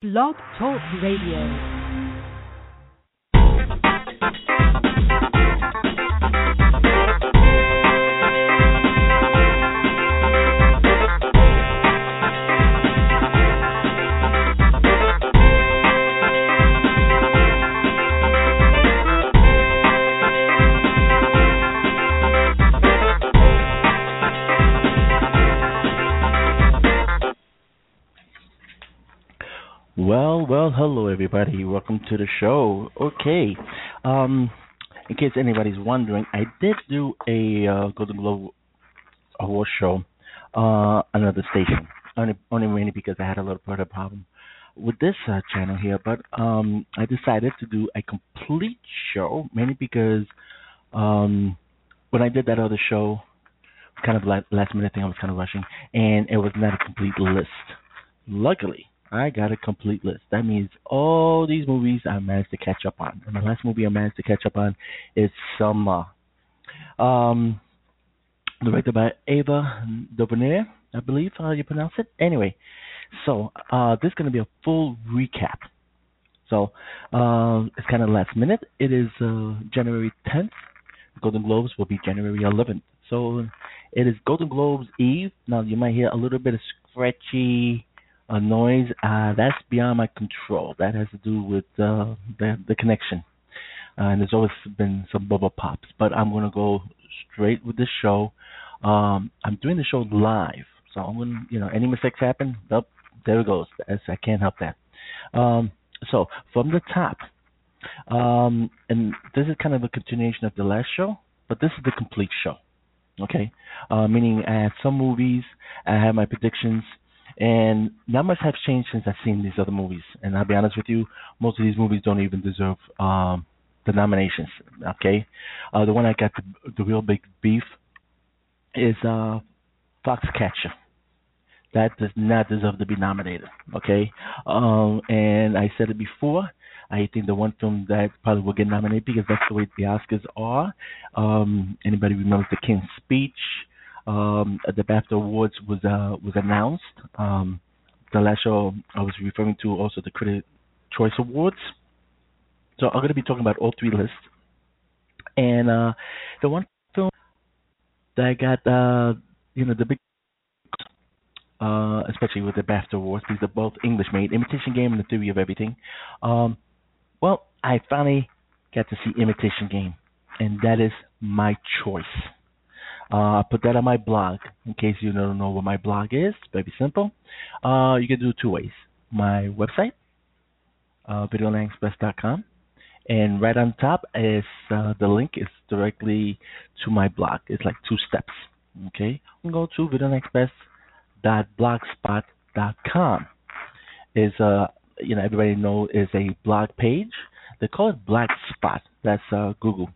Blog Talk Radio. Well, well, hello everybody. Welcome to the show. Okay. Um in case anybody's wondering, I did do a uh, Golden Globe award show uh another station. Only only mainly because I had a little bit of problem with this uh, channel here, but um I decided to do a complete show mainly because um when I did that other show kind of last minute thing I was kind of rushing and it was not a complete list. Luckily, I got a complete list. That means all these movies I managed to catch up on. And the last movie I managed to catch up on is Selma. Um, directed by Ava DuVernay, I believe how you pronounce it. Anyway, so uh, this is going to be a full recap. So uh, it's kind of last minute. It is uh, January 10th. Golden Globes will be January 11th. So it is Golden Globes Eve. Now you might hear a little bit of scratchy a noise uh, that's beyond my control. That has to do with uh, the the connection. Uh, and there's always been some bubble pops, but I'm gonna go straight with this show. Um, I'm doing the show live, so I'm gonna, you know, any mistakes happen, nope, there it goes. I can't help that. Um, so from the top, um, and this is kind of a continuation of the last show, but this is the complete show. Okay, uh, meaning I have some movies, I have my predictions, and much has changed since I've seen these other movies. And I'll be honest with you, most of these movies don't even deserve um, the nominations. Okay, uh, the one I got the, the real big beef is uh, Foxcatcher. That does not deserve to be nominated. Okay, um, and I said it before. I think the one film that probably will get nominated because that's the way the Oscars are. Um, anybody remembers the King's Speech? Um, the BAFTA Awards was uh, was announced. Um, the last show I was referring to also the Critic Choice Awards. So I'm going to be talking about all three lists. And uh, the one film that I got, uh, you know, the big, uh, especially with the BAFTA Awards, these are both English made, Imitation Game and The Theory of Everything. Um, well, I finally got to see Imitation Game, and that is my choice. Uh, I put that on my blog. In case you don't know what my blog is, very simple. Uh, you can do two ways. My website, uh, videolandexpress.com, and right on top is uh, the link is directly to my blog. It's like two steps. Okay, you go to videolandexpress.blogspot.com. Is uh you know everybody know is a blog page. They call it Black Spot. That's uh, Google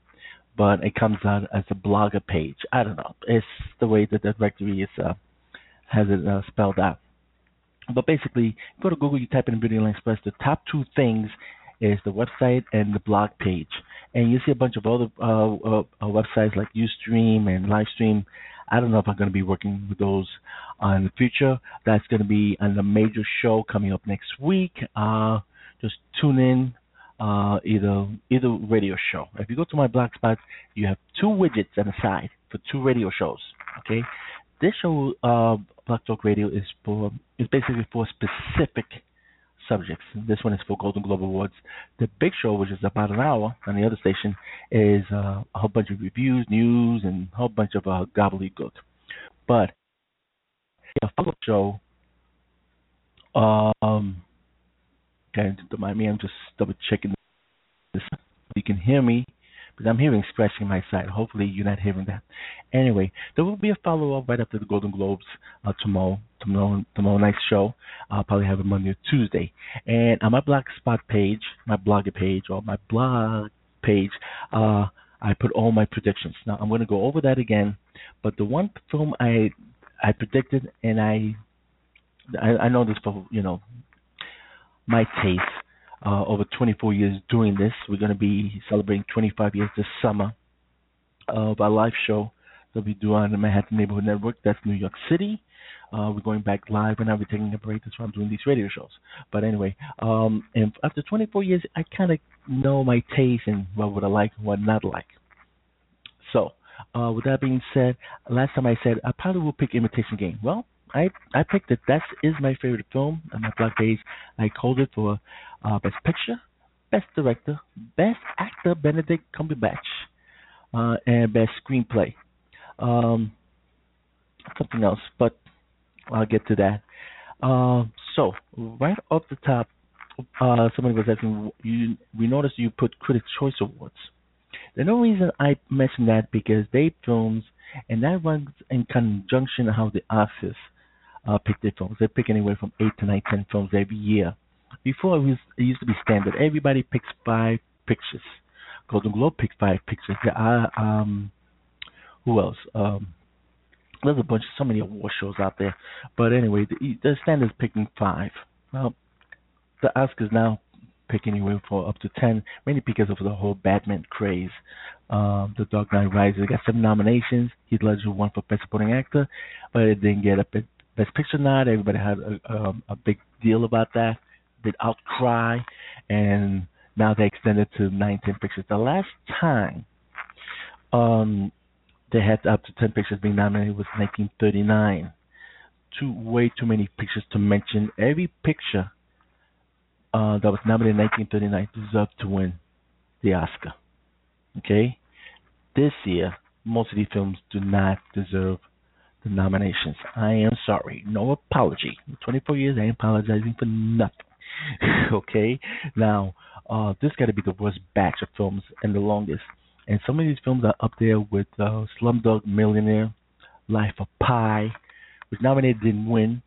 but it comes out as a blogger page. I don't know. It's the way that the directory is uh, has it uh, spelled out. But basically, go to Google, you type in Video Land Express. The top two things is the website and the blog page, and you see a bunch of other uh, uh, uh websites like UStream and Livestream. I don't know if I'm going to be working with those uh, in the future. That's going to be on the major show coming up next week. Uh, just tune in uh, either either radio show. If you go to my blog spot, you have two widgets on the side for two radio shows. Okay, this show, uh, Blog Talk Radio, is for is basically for specific subjects. This one is for Golden Globe Awards. The big show, which is about an hour on the other station, is uh, a whole bunch of reviews, news, and a whole bunch of uh, gobbledygook. But a follow show, um, don't mind me. I'm just double checking this. You can hear me but I'm hearing scratching my side. Hopefully, you're not hearing that. Anyway, there will be a follow up right after the Golden Globes uh, tomorrow. Tomorrow, tomorrow night's show. I'll probably have it Monday or Tuesday. And on my Blogspot page, my blogger page, or my blog page, uh, I put all my predictions. Now I'm going to go over that again. But the one film I I predicted, and I I, I know this for you know my taste uh, over 24 years doing this. We're going to be celebrating 25 years this summer of our live show that we do on the Manhattan Neighborhood Network. That's New York City. Uh, we're going back live and I'll be taking A break. That's why I'm doing these radio shows. But anyway, um, and after 24 years, I kind of know my taste and what would I like and what not like. So, uh, with that being said, last time I said I probably will pick Imitation Game. Well, I I picked it. That is my favorite film on my blog page. I called it for uh, Best Picture, Best Director, Best Actor Benedict Cumberbatch, uh, and Best Screenplay. Um, something else, but I'll get to that. Uh, so right off the top, uh, somebody was asking. You, we noticed you put Critics' Choice Awards. The no reason I mentioned that because they films, and that runs in conjunction how the Oscars uh, pick their films. They pick anywhere from eight to nine, ten films every year. Before it, was, it used to be standard. Everybody picks five pictures. Golden Globe picked five pictures. There are um, who else? Um, there's a bunch, so many award shows out there. But anyway, the, the standard is picking five. Well, the Oscars now pick anywhere for up to ten, mainly because of the whole Batman craze. Um, the Dark Knight Rises got seven nominations. Heath Ledger won for Best Supporting Actor, but it didn't get a Best Picture nod. Everybody had a, um, a big deal about that, big outcry, and now they extended to nine, ten pictures. The last time um, they had up to ten pictures being nominated was 1939. Too way too many pictures to mention. Every picture uh, that was nominated in 1939 deserved to win the Oscar. Okay, this year most of these films do not deserve the nominations. I am sorry. No apology. 24 years, I ain't apologizing for nothing. okay? Now, uh, this got to be the worst batch of films and the longest. And some of these films are up there with uh, Slumdog Millionaire, Life of Pi, was nominated, didn't win.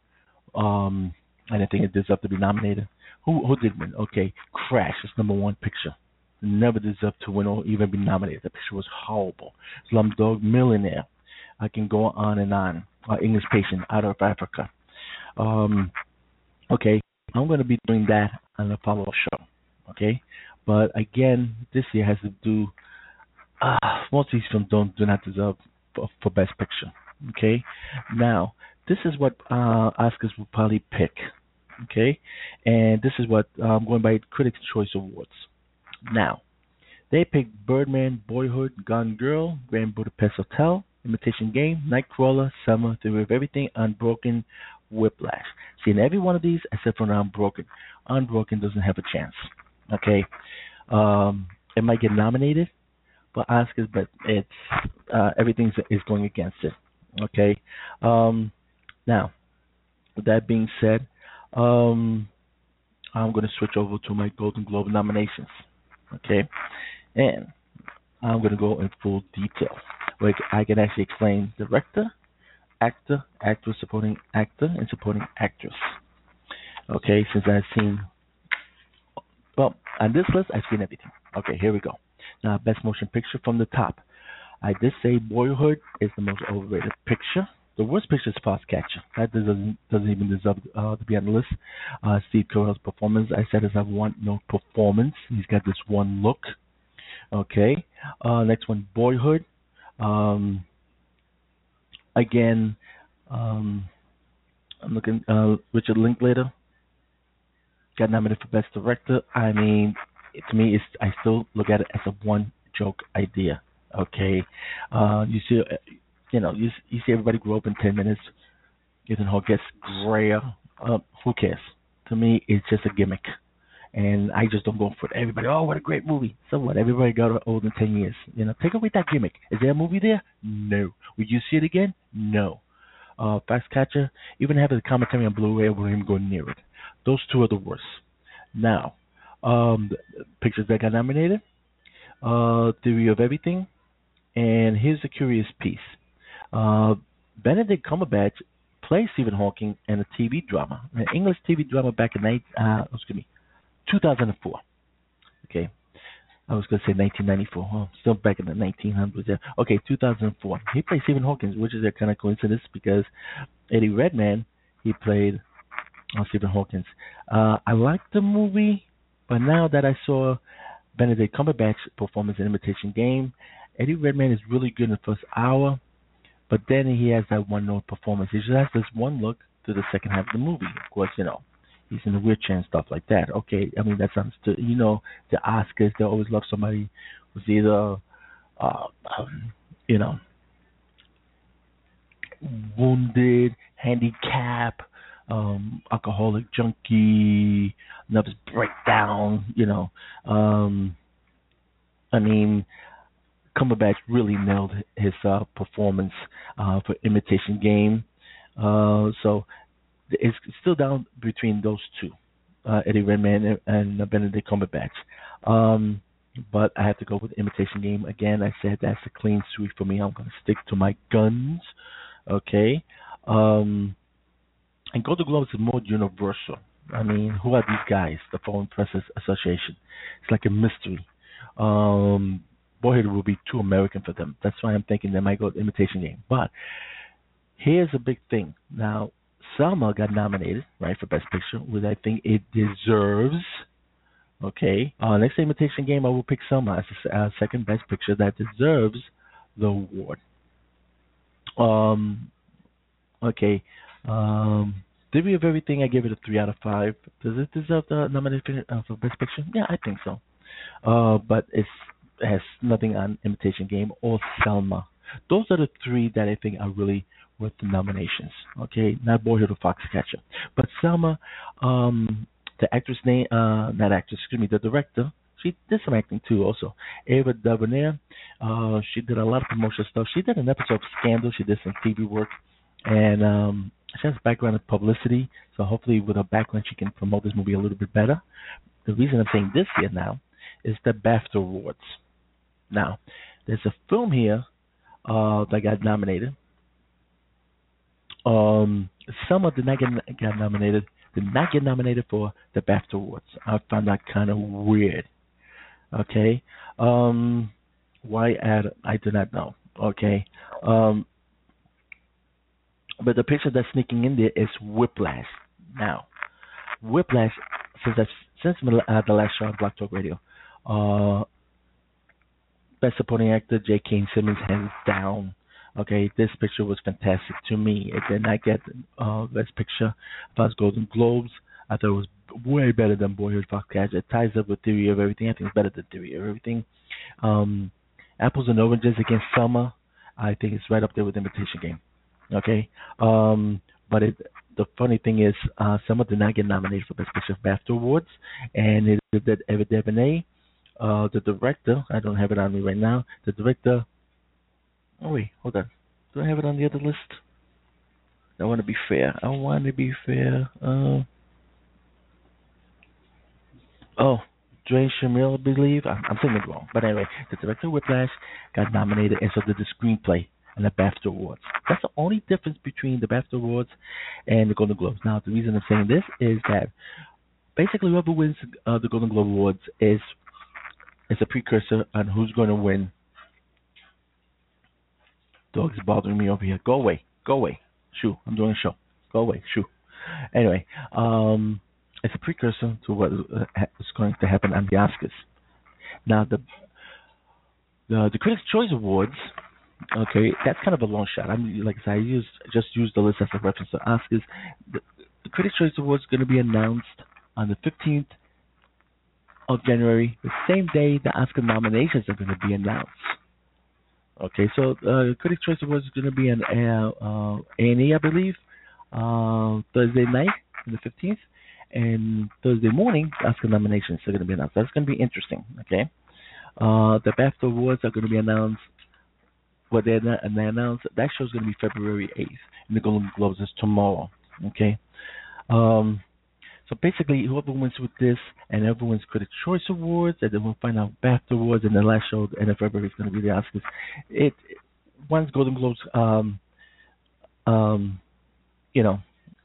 Um, I didn't think it deserved to be nominated. Who who did win? Okay, Crash is number one picture. Never deserved to win or even be nominated. The picture was horrible. Slumdog Millionaire I can go on and on. Uh, English patient out of Africa. Um, okay, I'm going to be doing that on the follow-up show. Okay, but again, this year has to do. Uh, most of these films don't do not deserve for, for Best Picture. Okay, now this is what uh, Oscars will probably pick. Okay, and this is what I'm um, going by Critics' Choice Awards. Now, they picked Birdman, Boyhood, Gone Girl, Grand Budapest Hotel, Imitation Game, Nightcrawler, Selma, Theory of Everything, Unbroken, Whiplash. See, in every one of these, except for Unbroken, Unbroken doesn't have a chance. Okay, um, it might get nominated for Oscars, but it's uh, everything is going against it. Okay, um, now with that being said, um, I'm going to switch over to my Golden Globe nominations. Okay, and I'm going to go in full detail where I can actually explain director, actor, actress, supporting actor, and supporting actress. Okay, since I've seen, well, on this list, I've seen everything. Okay, here we go. Now, best motion picture from the top. I did say Boyhood is the most overrated picture. The worst picture is Fast Foxcatcher. That doesn't doesn't even deserve uh, to be on the list. Uh, Steve Carell's performance, I said, is I want no performance. He's got this one look. Okay. Uh, next one, Boyhood. Um, again, um, I'm looking. Uh, Richard Linklater got nominated for Best Director. I mean, to me, it's I still look at it as a one joke idea. Okay, uh, you see, you know, you you see everybody grow up in ten minutes. Ethan Hawke gets grayer. Uh, who cares? To me, it's just a gimmick and I just don't go for it. Everybody, oh, what a great movie. So what? Everybody got older than 10 years. You know, take away that gimmick. Is there a movie there? No. Would you see it again? No. Uh, Foxcatcher, even have the commentary on Blu-ray, I won't even go near it. Those two are the worst. Now, um, pictures that got nominated. uh, Theory of Everything, and here's a curious piece. Uh, Benedict Cumberbatch plays Stephen Hawking in a TV drama, an English TV drama back in uh, excuse me, 2004. Okay, I was going to say 1994. Well, still back in the 1900s. Yeah. Okay, 2004. He played Stephen Hawking, which is a kind of coincidence because Eddie Redmayne, he played uh, Stephen Hawking. Uh, I liked the movie, but now that I saw Benedict Cumberbatch's performance in Imitation Game, Eddie Redmayne is really good in the first hour, but then he has that one note performance. He just has this one look through the second half of the movie. Of course, you know he's in the wheelchair and stuff like that. Okay, I mean that's understood. You know, the Oscars they always love somebody who's either, uh, um, you know, wounded, handicapped, um, alcoholic junkie, nervous breakdown. You know, um, I mean. Cumberbatch really nailed his uh, performance uh, for Imitation Game. Uh, so it's still down between those two, uh, Eddie Redmayne and, and Benedict Cumberbatch. Um, but I have to go with Imitation Game again. I said that's a clean sweep for me. I'm going to stick to my guns. Okay. Um, and Golden Globes is more universal. I mean, who are these guys? The Foreign Press Association. It's like a mystery. Um, Boyhood will be too American for them. That's why I'm thinking they might go with Imitation Game. But here's a big thing. Now, Selma got nominated, right, for Best Picture, which I think it deserves. Okay. Uh, next imitation game, I will pick Selma as the uh, second Best Picture that deserves the award. Um. Okay. Um. Theory of Everything, I give it a three out of five. Does it deserve the nomination uh, for Best Picture? Yeah, I think so. Uh, but it has nothing on Imitation Game or Selma. Those are the three that I think are really with the nominations. Okay, not Boyhood or Foxcatcher, but Selma, um, the actress name, uh, not actress, excuse me, the director. She did some acting too, also. Ava DuVernay, uh, she did a lot of promotional stuff. She did an episode of Scandal. She did some TV work, and um, she has a background in publicity. So hopefully, with her background, she can promote this movie a little bit better. The reason I'm saying this here now is the BAFTA Awards. Now, there's a film here uh, that got nominated um, some of the got nominated did not get nominated for the BAFTA awards. I found that kind of weird. Okay, um, why add? I do not know. Okay, um, but the picture that's sneaking in there is Whiplash. Now, Whiplash since that's, since uh, the last show on Blog Talk Radio, uh, best supporting actor J.K. Simmons hands down Okay, this picture was fantastic to me. It did not get uh, best picture plus Golden Globes. I thought it was way better than Boyhood Foxcatcher. It ties up with Theory of Everything. I think it's better than Theory of Everything. Um, Apples and Oranges against Selma. I think it's right up there with Imitation Game. Okay, um, but it the funny thing is, uh, Selma did not get nominated for Best Picture of BAFTA Awards, and it did Ava DuVernay, uh, the director. I don't have it on me right now. The director Oh wait, hold on. Do I have it on the other list? I want to be fair. I want to be fair. Uh, oh, Dre Shamil, I believe. I'm, I'm it wrong. But anyway, the director of Whiplash got nominated, and so did the screenplay and the BAFTA Awards. That's the only difference between the BAFTA Awards and the Golden Globes. Now, the reason I'm saying this is that basically whoever wins uh, the Golden Globe Awards is is a precursor on who's going to win Dog's bothering me over here. Go away. Go away. Shoo. I'm doing a show. Go away. Shoo. Anyway, um, it's a precursor to what uh, going to happen on the Oscars. Now, the the, the Critics' Choice Awards, okay, that's kind of a long shot. I'm like I said, I used just used the list as a reference to Oscars. The, the Critics' Choice Awards is going to be announced on the 15th of January, the same day the Oscar nominations are going to be announced. Okay, so uh, Critics' Choice Awards is going to be an uh, uh, A&E, I believe, uh, Thursday night, the 15th, and Thursday morning, Oscar nominations are going to be announced. That's going to be interesting. Okay, uh, the BAFTA Awards are going to be announced. What they and they announced that show is going to be February 8th, and the Golden Globes is tomorrow. Okay, um, So basically, whoever wins with this and everyone's Critics' Choice Awards, and then we'll find out BAFTA Awards, and the last show, of February, is going to be the Oscars. It once Golden Globes, um, um, you know,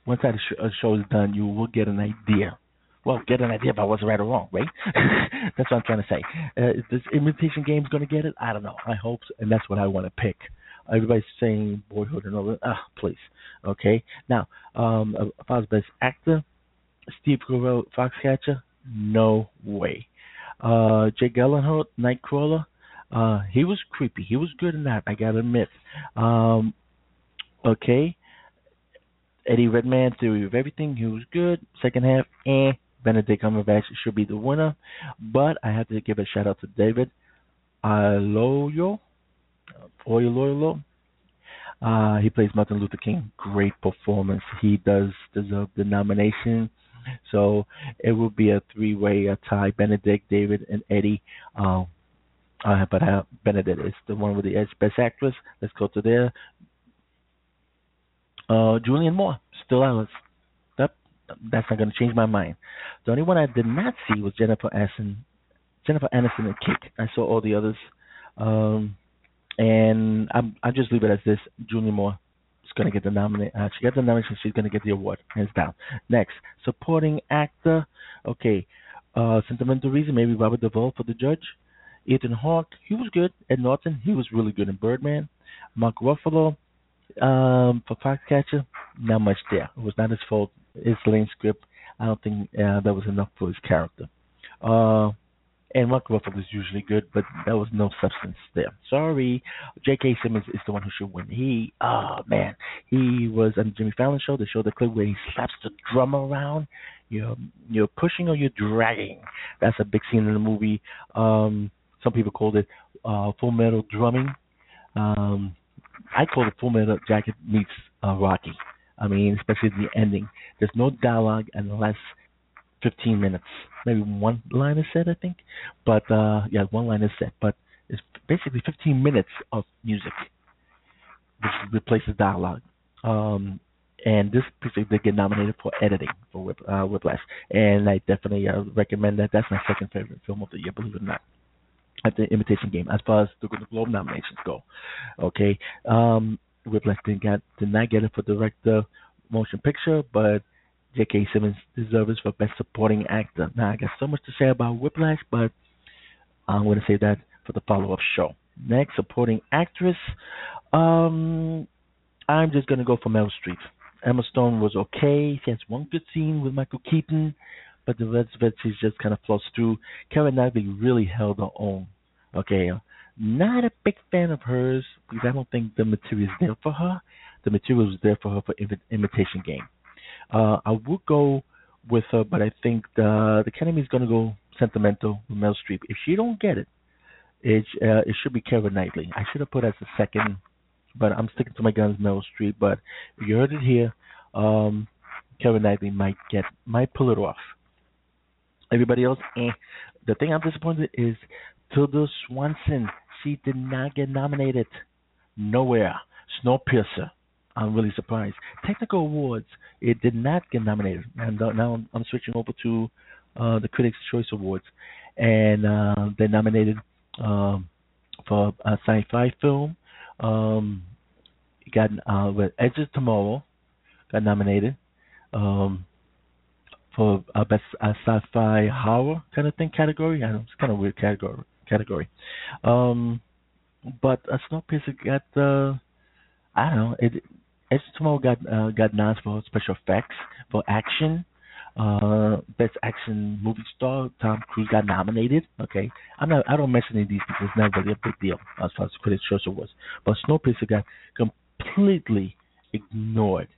once that show is done, you will get an idea. Well, get an idea about what's right or wrong, right? that's what I'm trying to say. Uh, is this imitation game's going to get it? I don't know. I hope, so, and that's what I want to pick. Everybody's saying Boyhood and all that. Ah, please. Okay. Now, um, was best actor, Steve Carell, Foxcatcher, no way. Uh, Jake Gyllenhaal, Nightcrawler, uh, he was creepy. He was good in that. I gotta admit. Um, okay. Eddie Redmayne, Theory of Everything, he was good. Second half, eh. Benedict Cumberbatch should be the winner, but I have to give a shout out to David Oyelowo. Oyelowo. Uh, he plays Martin Luther King. Great performance. He does deserve the nomination. So it will be a three-way a tie: Benedict, David, and Eddie. Um, uh, but uh, Benedict is the one with the Best Actress. Let's go to there. Uh, Julianne Moore, still Alice. That that's not going to change my mind. The only one I did not see was Jennifer Aniston. Jennifer Aniston and Kick. I saw all the others, um, and I'm I just leave it as this. Julianne Moore is going to get the nomination. Uh, she got the nomination. She's going to get the award, hands down. Next, supporting actor. Okay, uh, sentimental reason. Maybe Robert Duvall for the judge. Ethan Hawke, he was good. Ed Norton, he was really good in Birdman. Mark Ruffalo, um, for Foxcatcher, not much there. It was not his fault. His lame script. I don't think uh, that was enough for his character. Uh, and Mark Ruffalo is usually good, but there was no substance there. Sorry, J.K. Simmons is the one who should win. He, oh man, he was on the Jimmy Fallon show. They showed the clip where he slaps the drum around. You're you're pushing or you're dragging. That's a big scene in the movie. Um, some people called it uh, Full Metal drumming. Um, I call it Full Metal Jacket meets uh, Rocky. I mean, especially the ending. There's no dialogue unless 15 minutes. Maybe one line is said, I think. But uh yeah, one line is said. But it's basically 15 minutes of music, which replaces dialogue. Um, and this picture did get nominated for editing for Whip, uh, Whiplash, and I definitely uh, recommend that. That's my second favorite film of the year, believe it or not at the Imitation Game as far as the Globe nominations go. Okay, um, Whiplash did, get, did not get it for director, motion picture, but J.K. Simmons deserves for best supporting actor. Now I got so much to say about Whiplash, but I'm going to say that for the follow-up show. Next, supporting actress. Um, I'm just going to go for Meryl Streep. Emma Stone was okay. She has one good scene with Michael Keaton but the rest of it she just kind of flows through. Keira Knightley really held her own. Okay, not a big fan of hers because I don't think the material is there for her. The material was there for her for imitation game. Uh, I would go with her, but I think the the Academy is going to go sentimental with Mel Streep. If she don't get it, it uh, it should be Keira Knightley. I should have put as a second, but I'm sticking to my guns, Mel Streep. But if you heard it here, um, Keira Knightley might get might pull it off. Everybody else, eh. The thing I'm disappointed is Tilda Swinton. She did not get nominated. Nowhere. Snowpiercer. I'm really surprised. Technical awards. It did not get nominated. And uh, now I'm switching over to uh, the Critics' Choice Awards, and uh, they nominated um, for a sci-fi film. Um, got uh, with Edge of Tomorrow got nominated. Um, for a best a sci-fi horror kind of thing category. I know it's kind of weird category category. Um, but a Snowpiercer got uh, I don't know it. Tomorrow got uh, got nods for special effects for action. Uh, best action movie star Tom Cruise got nominated. Okay, I'm not. I don't mention any of these because it's not really a big deal as far as Critics' Choice was. But Snowpiercer got completely ignored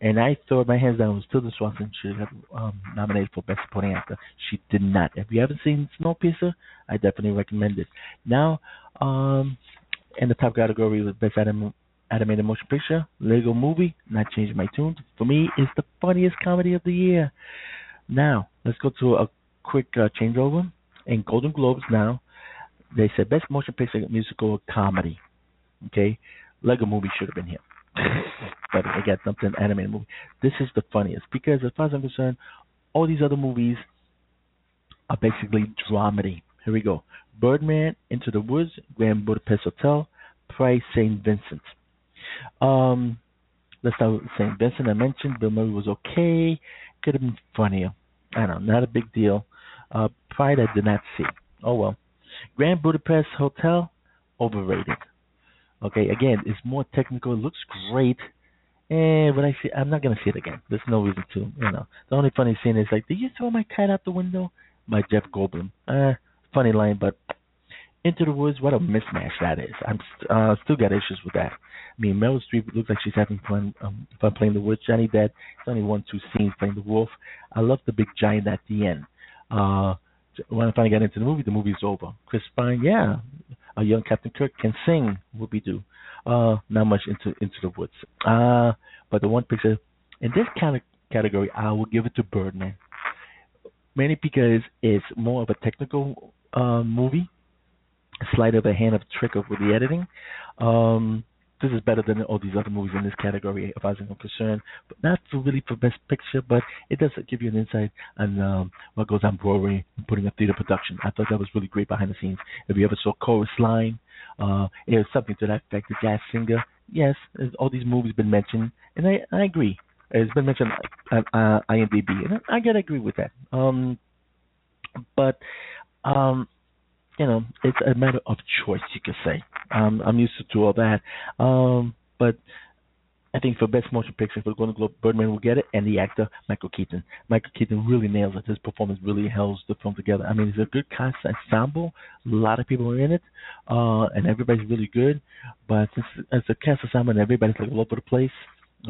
and I throw my hands down. It was Tilda Swinton. She got um, nominated for Best Supporting Actor. She did not. If you haven't seen Snowpiercer, I definitely recommend it. Now, um, in the top category was Best Anim- Animated Motion Picture, Lego Movie. Not changing my tune. For me, it's the funniest comedy of the year. Now, let's go to a quick uh, changeover. In Golden Globes now, they said Best Motion Picture Musical Comedy. Okay, Lego Movie should have been here. but I got something animated movie. This is the funniest because, as far as I'm concerned, all these other movies are basically dramedy. Here we go. Birdman, Into the Woods, Grand Budapest Hotel, Pride, St. Vincent. Um, let's start with St. Vincent. I mentioned Bill Murray was okay. Could have been funnier. I don't know, not a big deal. Uh, Pride, I did not see. Oh well. Grand Budapest Hotel, overrated. Okay, again, it's more technical. It looks great. And when I see, I'm not gonna see it again. There's no reason to. You know, the only funny scene is like, "Did you throw my kite out the window?" By Jeff Goldblum. Uh, funny line, but Into the Woods, what a mismatch that is. I'm uh, still got issues with that. I mean, Meryl Streep looks like she's having fun, um, fun playing the witch. Johnny Depp, it's only one, two scenes playing the wolf. I love the big giant at the end. Uh, when I finally got into the movie, the movie's over. Chris Pine, yeah, a young Captain Kirk can sing. Whoopie do. Uh, not much into into the woods. Uh, but the one picture in this kind of category, I will give it to Birdman. Mainly because it's more of a technical uh, movie, sleight of a hand of trick of with the editing. Um, this is better than all these other movies in this category, as far as. But not for really for Best Picture, but it does give you an insight on um, what goes on Broadway and putting a theater production. I thought that was really great behind the scenes. If you ever saw Chorus Line, uh, it was something to that effect. The Jazz Singer, yes, all these movies been mentioned, and I I agree. It's been mentioned on uh, IMDb, and I gotta agree with that. Um, but um, you know, it's a matter of choice, you could say. Um, I'm used to all that. Um, but I think for best motion picture for the Golden Globe, Birdman will get it, and the actor Michael Keaton. Michael Keaton really nails it. His performance really holds the film together. I mean, it's a good cast ensemble. A lot of people are in it, uh, and everybody's really good. But since it's a cast ensemble, and everybody's like all over the place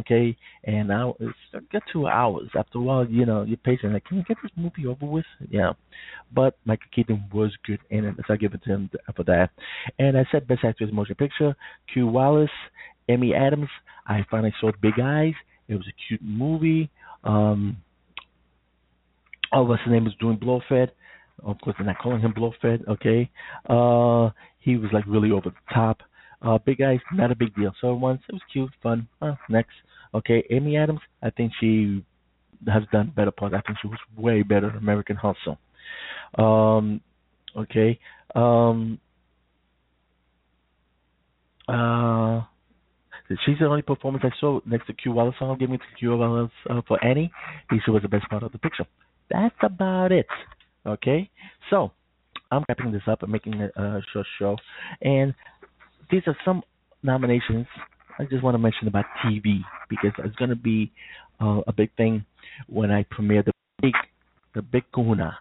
okay? And I it's got two hours. After a while, you know, you're patient. Like, can you get this movie over with? Yeah. But Michael Keaton was good in it, so I give it to him for that. And I said Best Actress Motion Picture, Q Wallis, Amy Adams. I finally saw Big Eyes. It was a cute movie. Um, oh, what's his name is doing Blofeld. Of course, they're not calling him Blofeld. Okay. Uh, he was like really over the top. Uh, Big Eyes, not a big deal. So once it was cute, fun. Uh, next, okay, Amy Adams. I think she has done better parts. I think she was way better in American Hustle. Um, okay. Um, uh, she's the only performance I saw next to Q Wallis. I'll give me to Q Wallis uh, for Annie. He was the best part of the picture. That's about it. Okay, so I'm wrapping this up and making a short show, and these are some nominations. I just want to mention about TV because it's going to be uh, a big thing when I premiere the big, the Big Kahuna.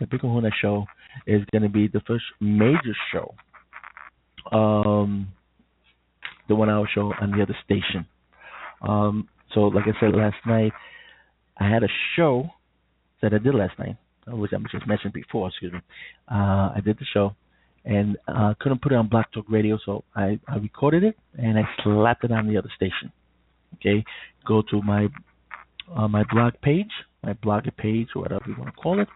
The Big Kahuna show is going to be the first major show, um, the one-hour show on the other station. Um, so, like I said last night, I had a show that I did last night, which I just mentioned before. Excuse me. Uh, I did the show and uh, couldn't put it on Blog Talk Radio, so I, I recorded it and I slapped it on the other station. Okay, go to my uh, my blog page, my blogger page, whatever you want to call it.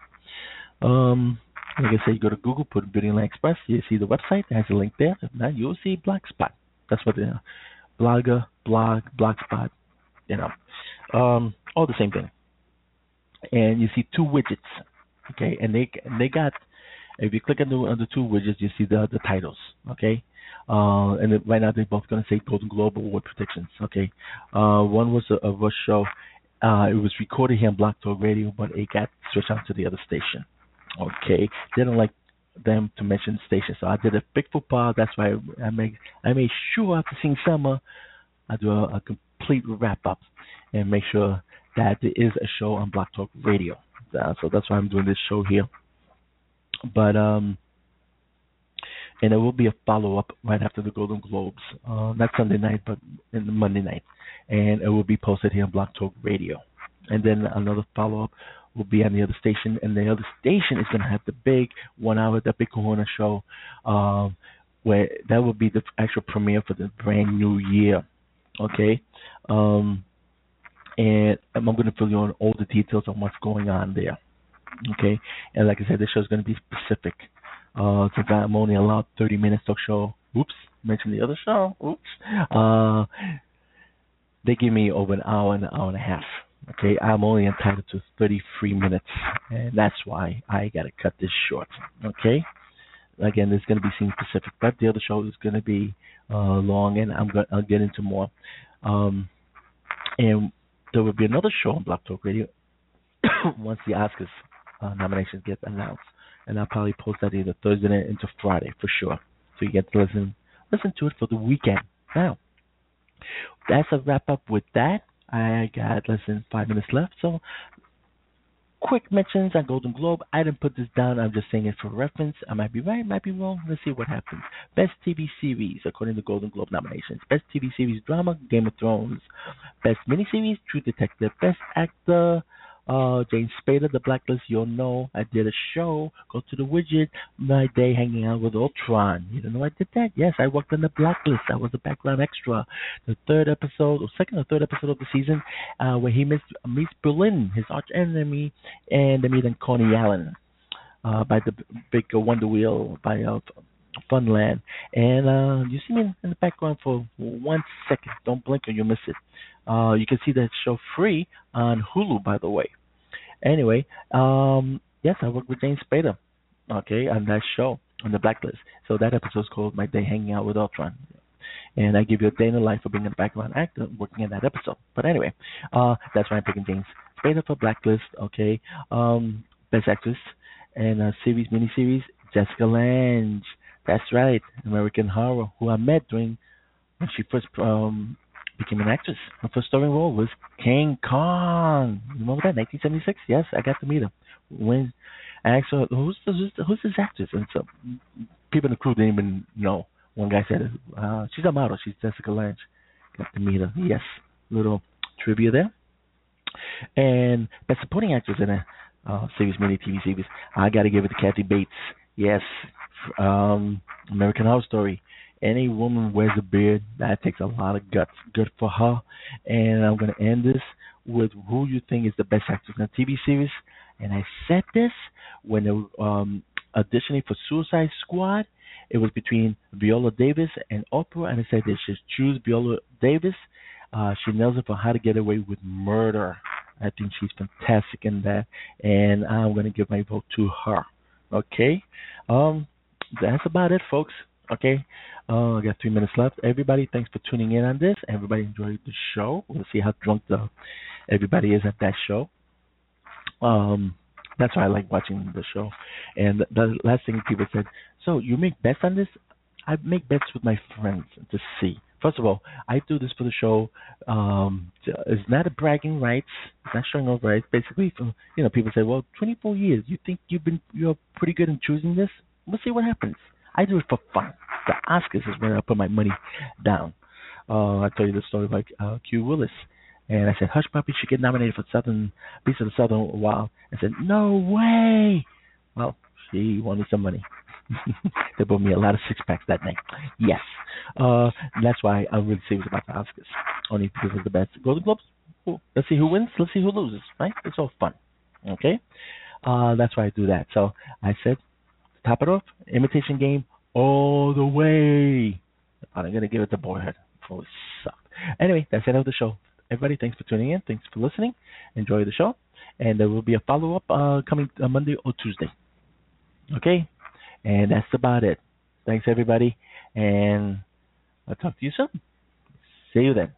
Um, like I said, you go to Google, put Video Express, you see the website, it has a link there. If not, you'll see Blogspot. That's what the uh, blogger, blog, Blogspot, you know, um, all the same thing. And you see two widgets, okay, and they and they got if you click on the on the two widgets, you see the the titles. Okay, uh, and right now they're both going to say Golden Globe Award predictions. Okay, uh, one was a, a Rush show. Uh, it was recorded here on Blog Talk Radio, but it got switched on to the other station. Okay, they don't like them to mention the station, so I did a big football. That's why I make I made sure after seeing Selma, I do a, a complete wrap up and make sure that there is a show on Blog Talk Radio. Uh, so that's why I'm doing this show here. But um, and there will be a follow up right after the Golden Globes, uh, not Sunday night, but in Monday night, and it will be posted here on Blog Talk Radio. And then another follow up will be on the other station, and the other station is going to have the big one hour, the big Kahuna show, um, where that will be the actual premiere for the brand new year. Okay, um, and I'm going to fill you on all the details on what's going on there. Okay, and like I said, this show is going to be specific. Uh, since I'm only allowed 30 minutes talk show. Oops, mentioned the other show. Oops. Uh, they give me over an hour and an hour and a half. Okay, I'm only entitled to 33 minutes, and that's why I got to cut this short. Okay, again, there's going to be scene specific, but the other show is going to be uh, long, and I'm going I'll get into more. Um, and there will be another show on Blog Talk Radio once the Oscars uh, nominations get announced, and I'll probably post that either Thursday night into Friday for sure, so you get to listen listen to it for the weekend. Now, that's a wrap up with that. I got less than five minutes left, so quick mentions on Golden Globe. I didn't put this down. I'm just saying it for reference. I might be right, might be wrong. Let's see what happens. Best TV series according to Golden Globe nominations: Best TV series drama, Game of Thrones. Best miniseries, True Detective. Best actor, uh, James Spader, The Blacklist, you'll know I did a show. Go to the widget. My day hanging out with Ultron. You don't know I did that? Yes, I worked on The Blacklist. I was a background extra. The third episode, or second or third episode of the season, uh, where he meets, meets Berlin, his arch enemy, and they meet in Coney Island uh, by the big uh, Wonder Wheel by uh, Funland. And uh, you see me in the background for one second. Don't blink or you'll miss it. Uh, you can see that show free on Hulu, by the way. Anyway, um, yes, I worked with James Spader, okay, on that show on the Blacklist. So that episode is called "My Day Hanging Out with Ultron," and I give you a day in the life for being a background actor working in that episode. But anyway, uh, that's why I'm picking James Spader for Blacklist. Okay, um, Best Actress and a series miniseries Jessica Lange. That's right, American Horror, who I met during when she first um, became an actress. Her first starring role was King Kong. Remember that? 1976. Yes, I got to meet her. When I asked her, "Who's who's, who's this actress?" And so people in the crew didn't even know. One guy said, uh, "She's a model. She's Jessica Lange." Got to meet her. Yes, little trivia there. And best supporting actress in a uh, series, mini TV series. I got to give it to Kathy Bates. Yes, um, American Horror Story any woman wears a beard, that takes a lot of guts. Good for her. And I'm going to end this with who you think is the best actress in a TV series. And I said this when they um, auditioning for Suicide Squad. It was between Viola Davis and Oprah, and I said they should choose Viola Davis. Uh, she nails it for How to Get Away with Murder. I think she's fantastic in that, and I'm going to give my vote to her. Okay, um, that's about it, folks. Okay, uh, I got three minutes left. Everybody, thanks for tuning in on this. Everybody enjoyed the show. We'll see how drunk the everybody is at that show. Um, that's why I like watching the show. And the last thing people said, so you make bets on this? I make bets with my friends to see. First of all, I do this for the show. Um, it's not a bragging rights. It's not showing off rights. Basically, for, you know, people say, "Well, 24 years. You think you've been you're pretty good in choosing this? We'll see what happens." I do it for fun. The Oscars is where I put my money down. Uh, I tell you the story about uh, Q Willis. And I said, Hush Puppy should get nominated for Southern Beast of the Southern Wild. I said, No way. Well, she wanted some money. they bought me a lot of six packs that night. Yes. Uh, that's why I'm really serious about the Oscars. Only because of the best Golden Globes. let's see who wins. Let's see who loses. Right? It's all fun. Okay. Uh, that's why I do that. So I said, top it off, imitation game all the way. I'm gonna give it to Boyhood. Holy suck. Anyway, that's end of the show. Everybody, thanks for tuning in. Thanks for listening. Enjoy the show, and there will be a follow up uh, coming uh, Monday or Tuesday. Okay, and that's about it. Thanks everybody, and I'll talk to you soon. See you then.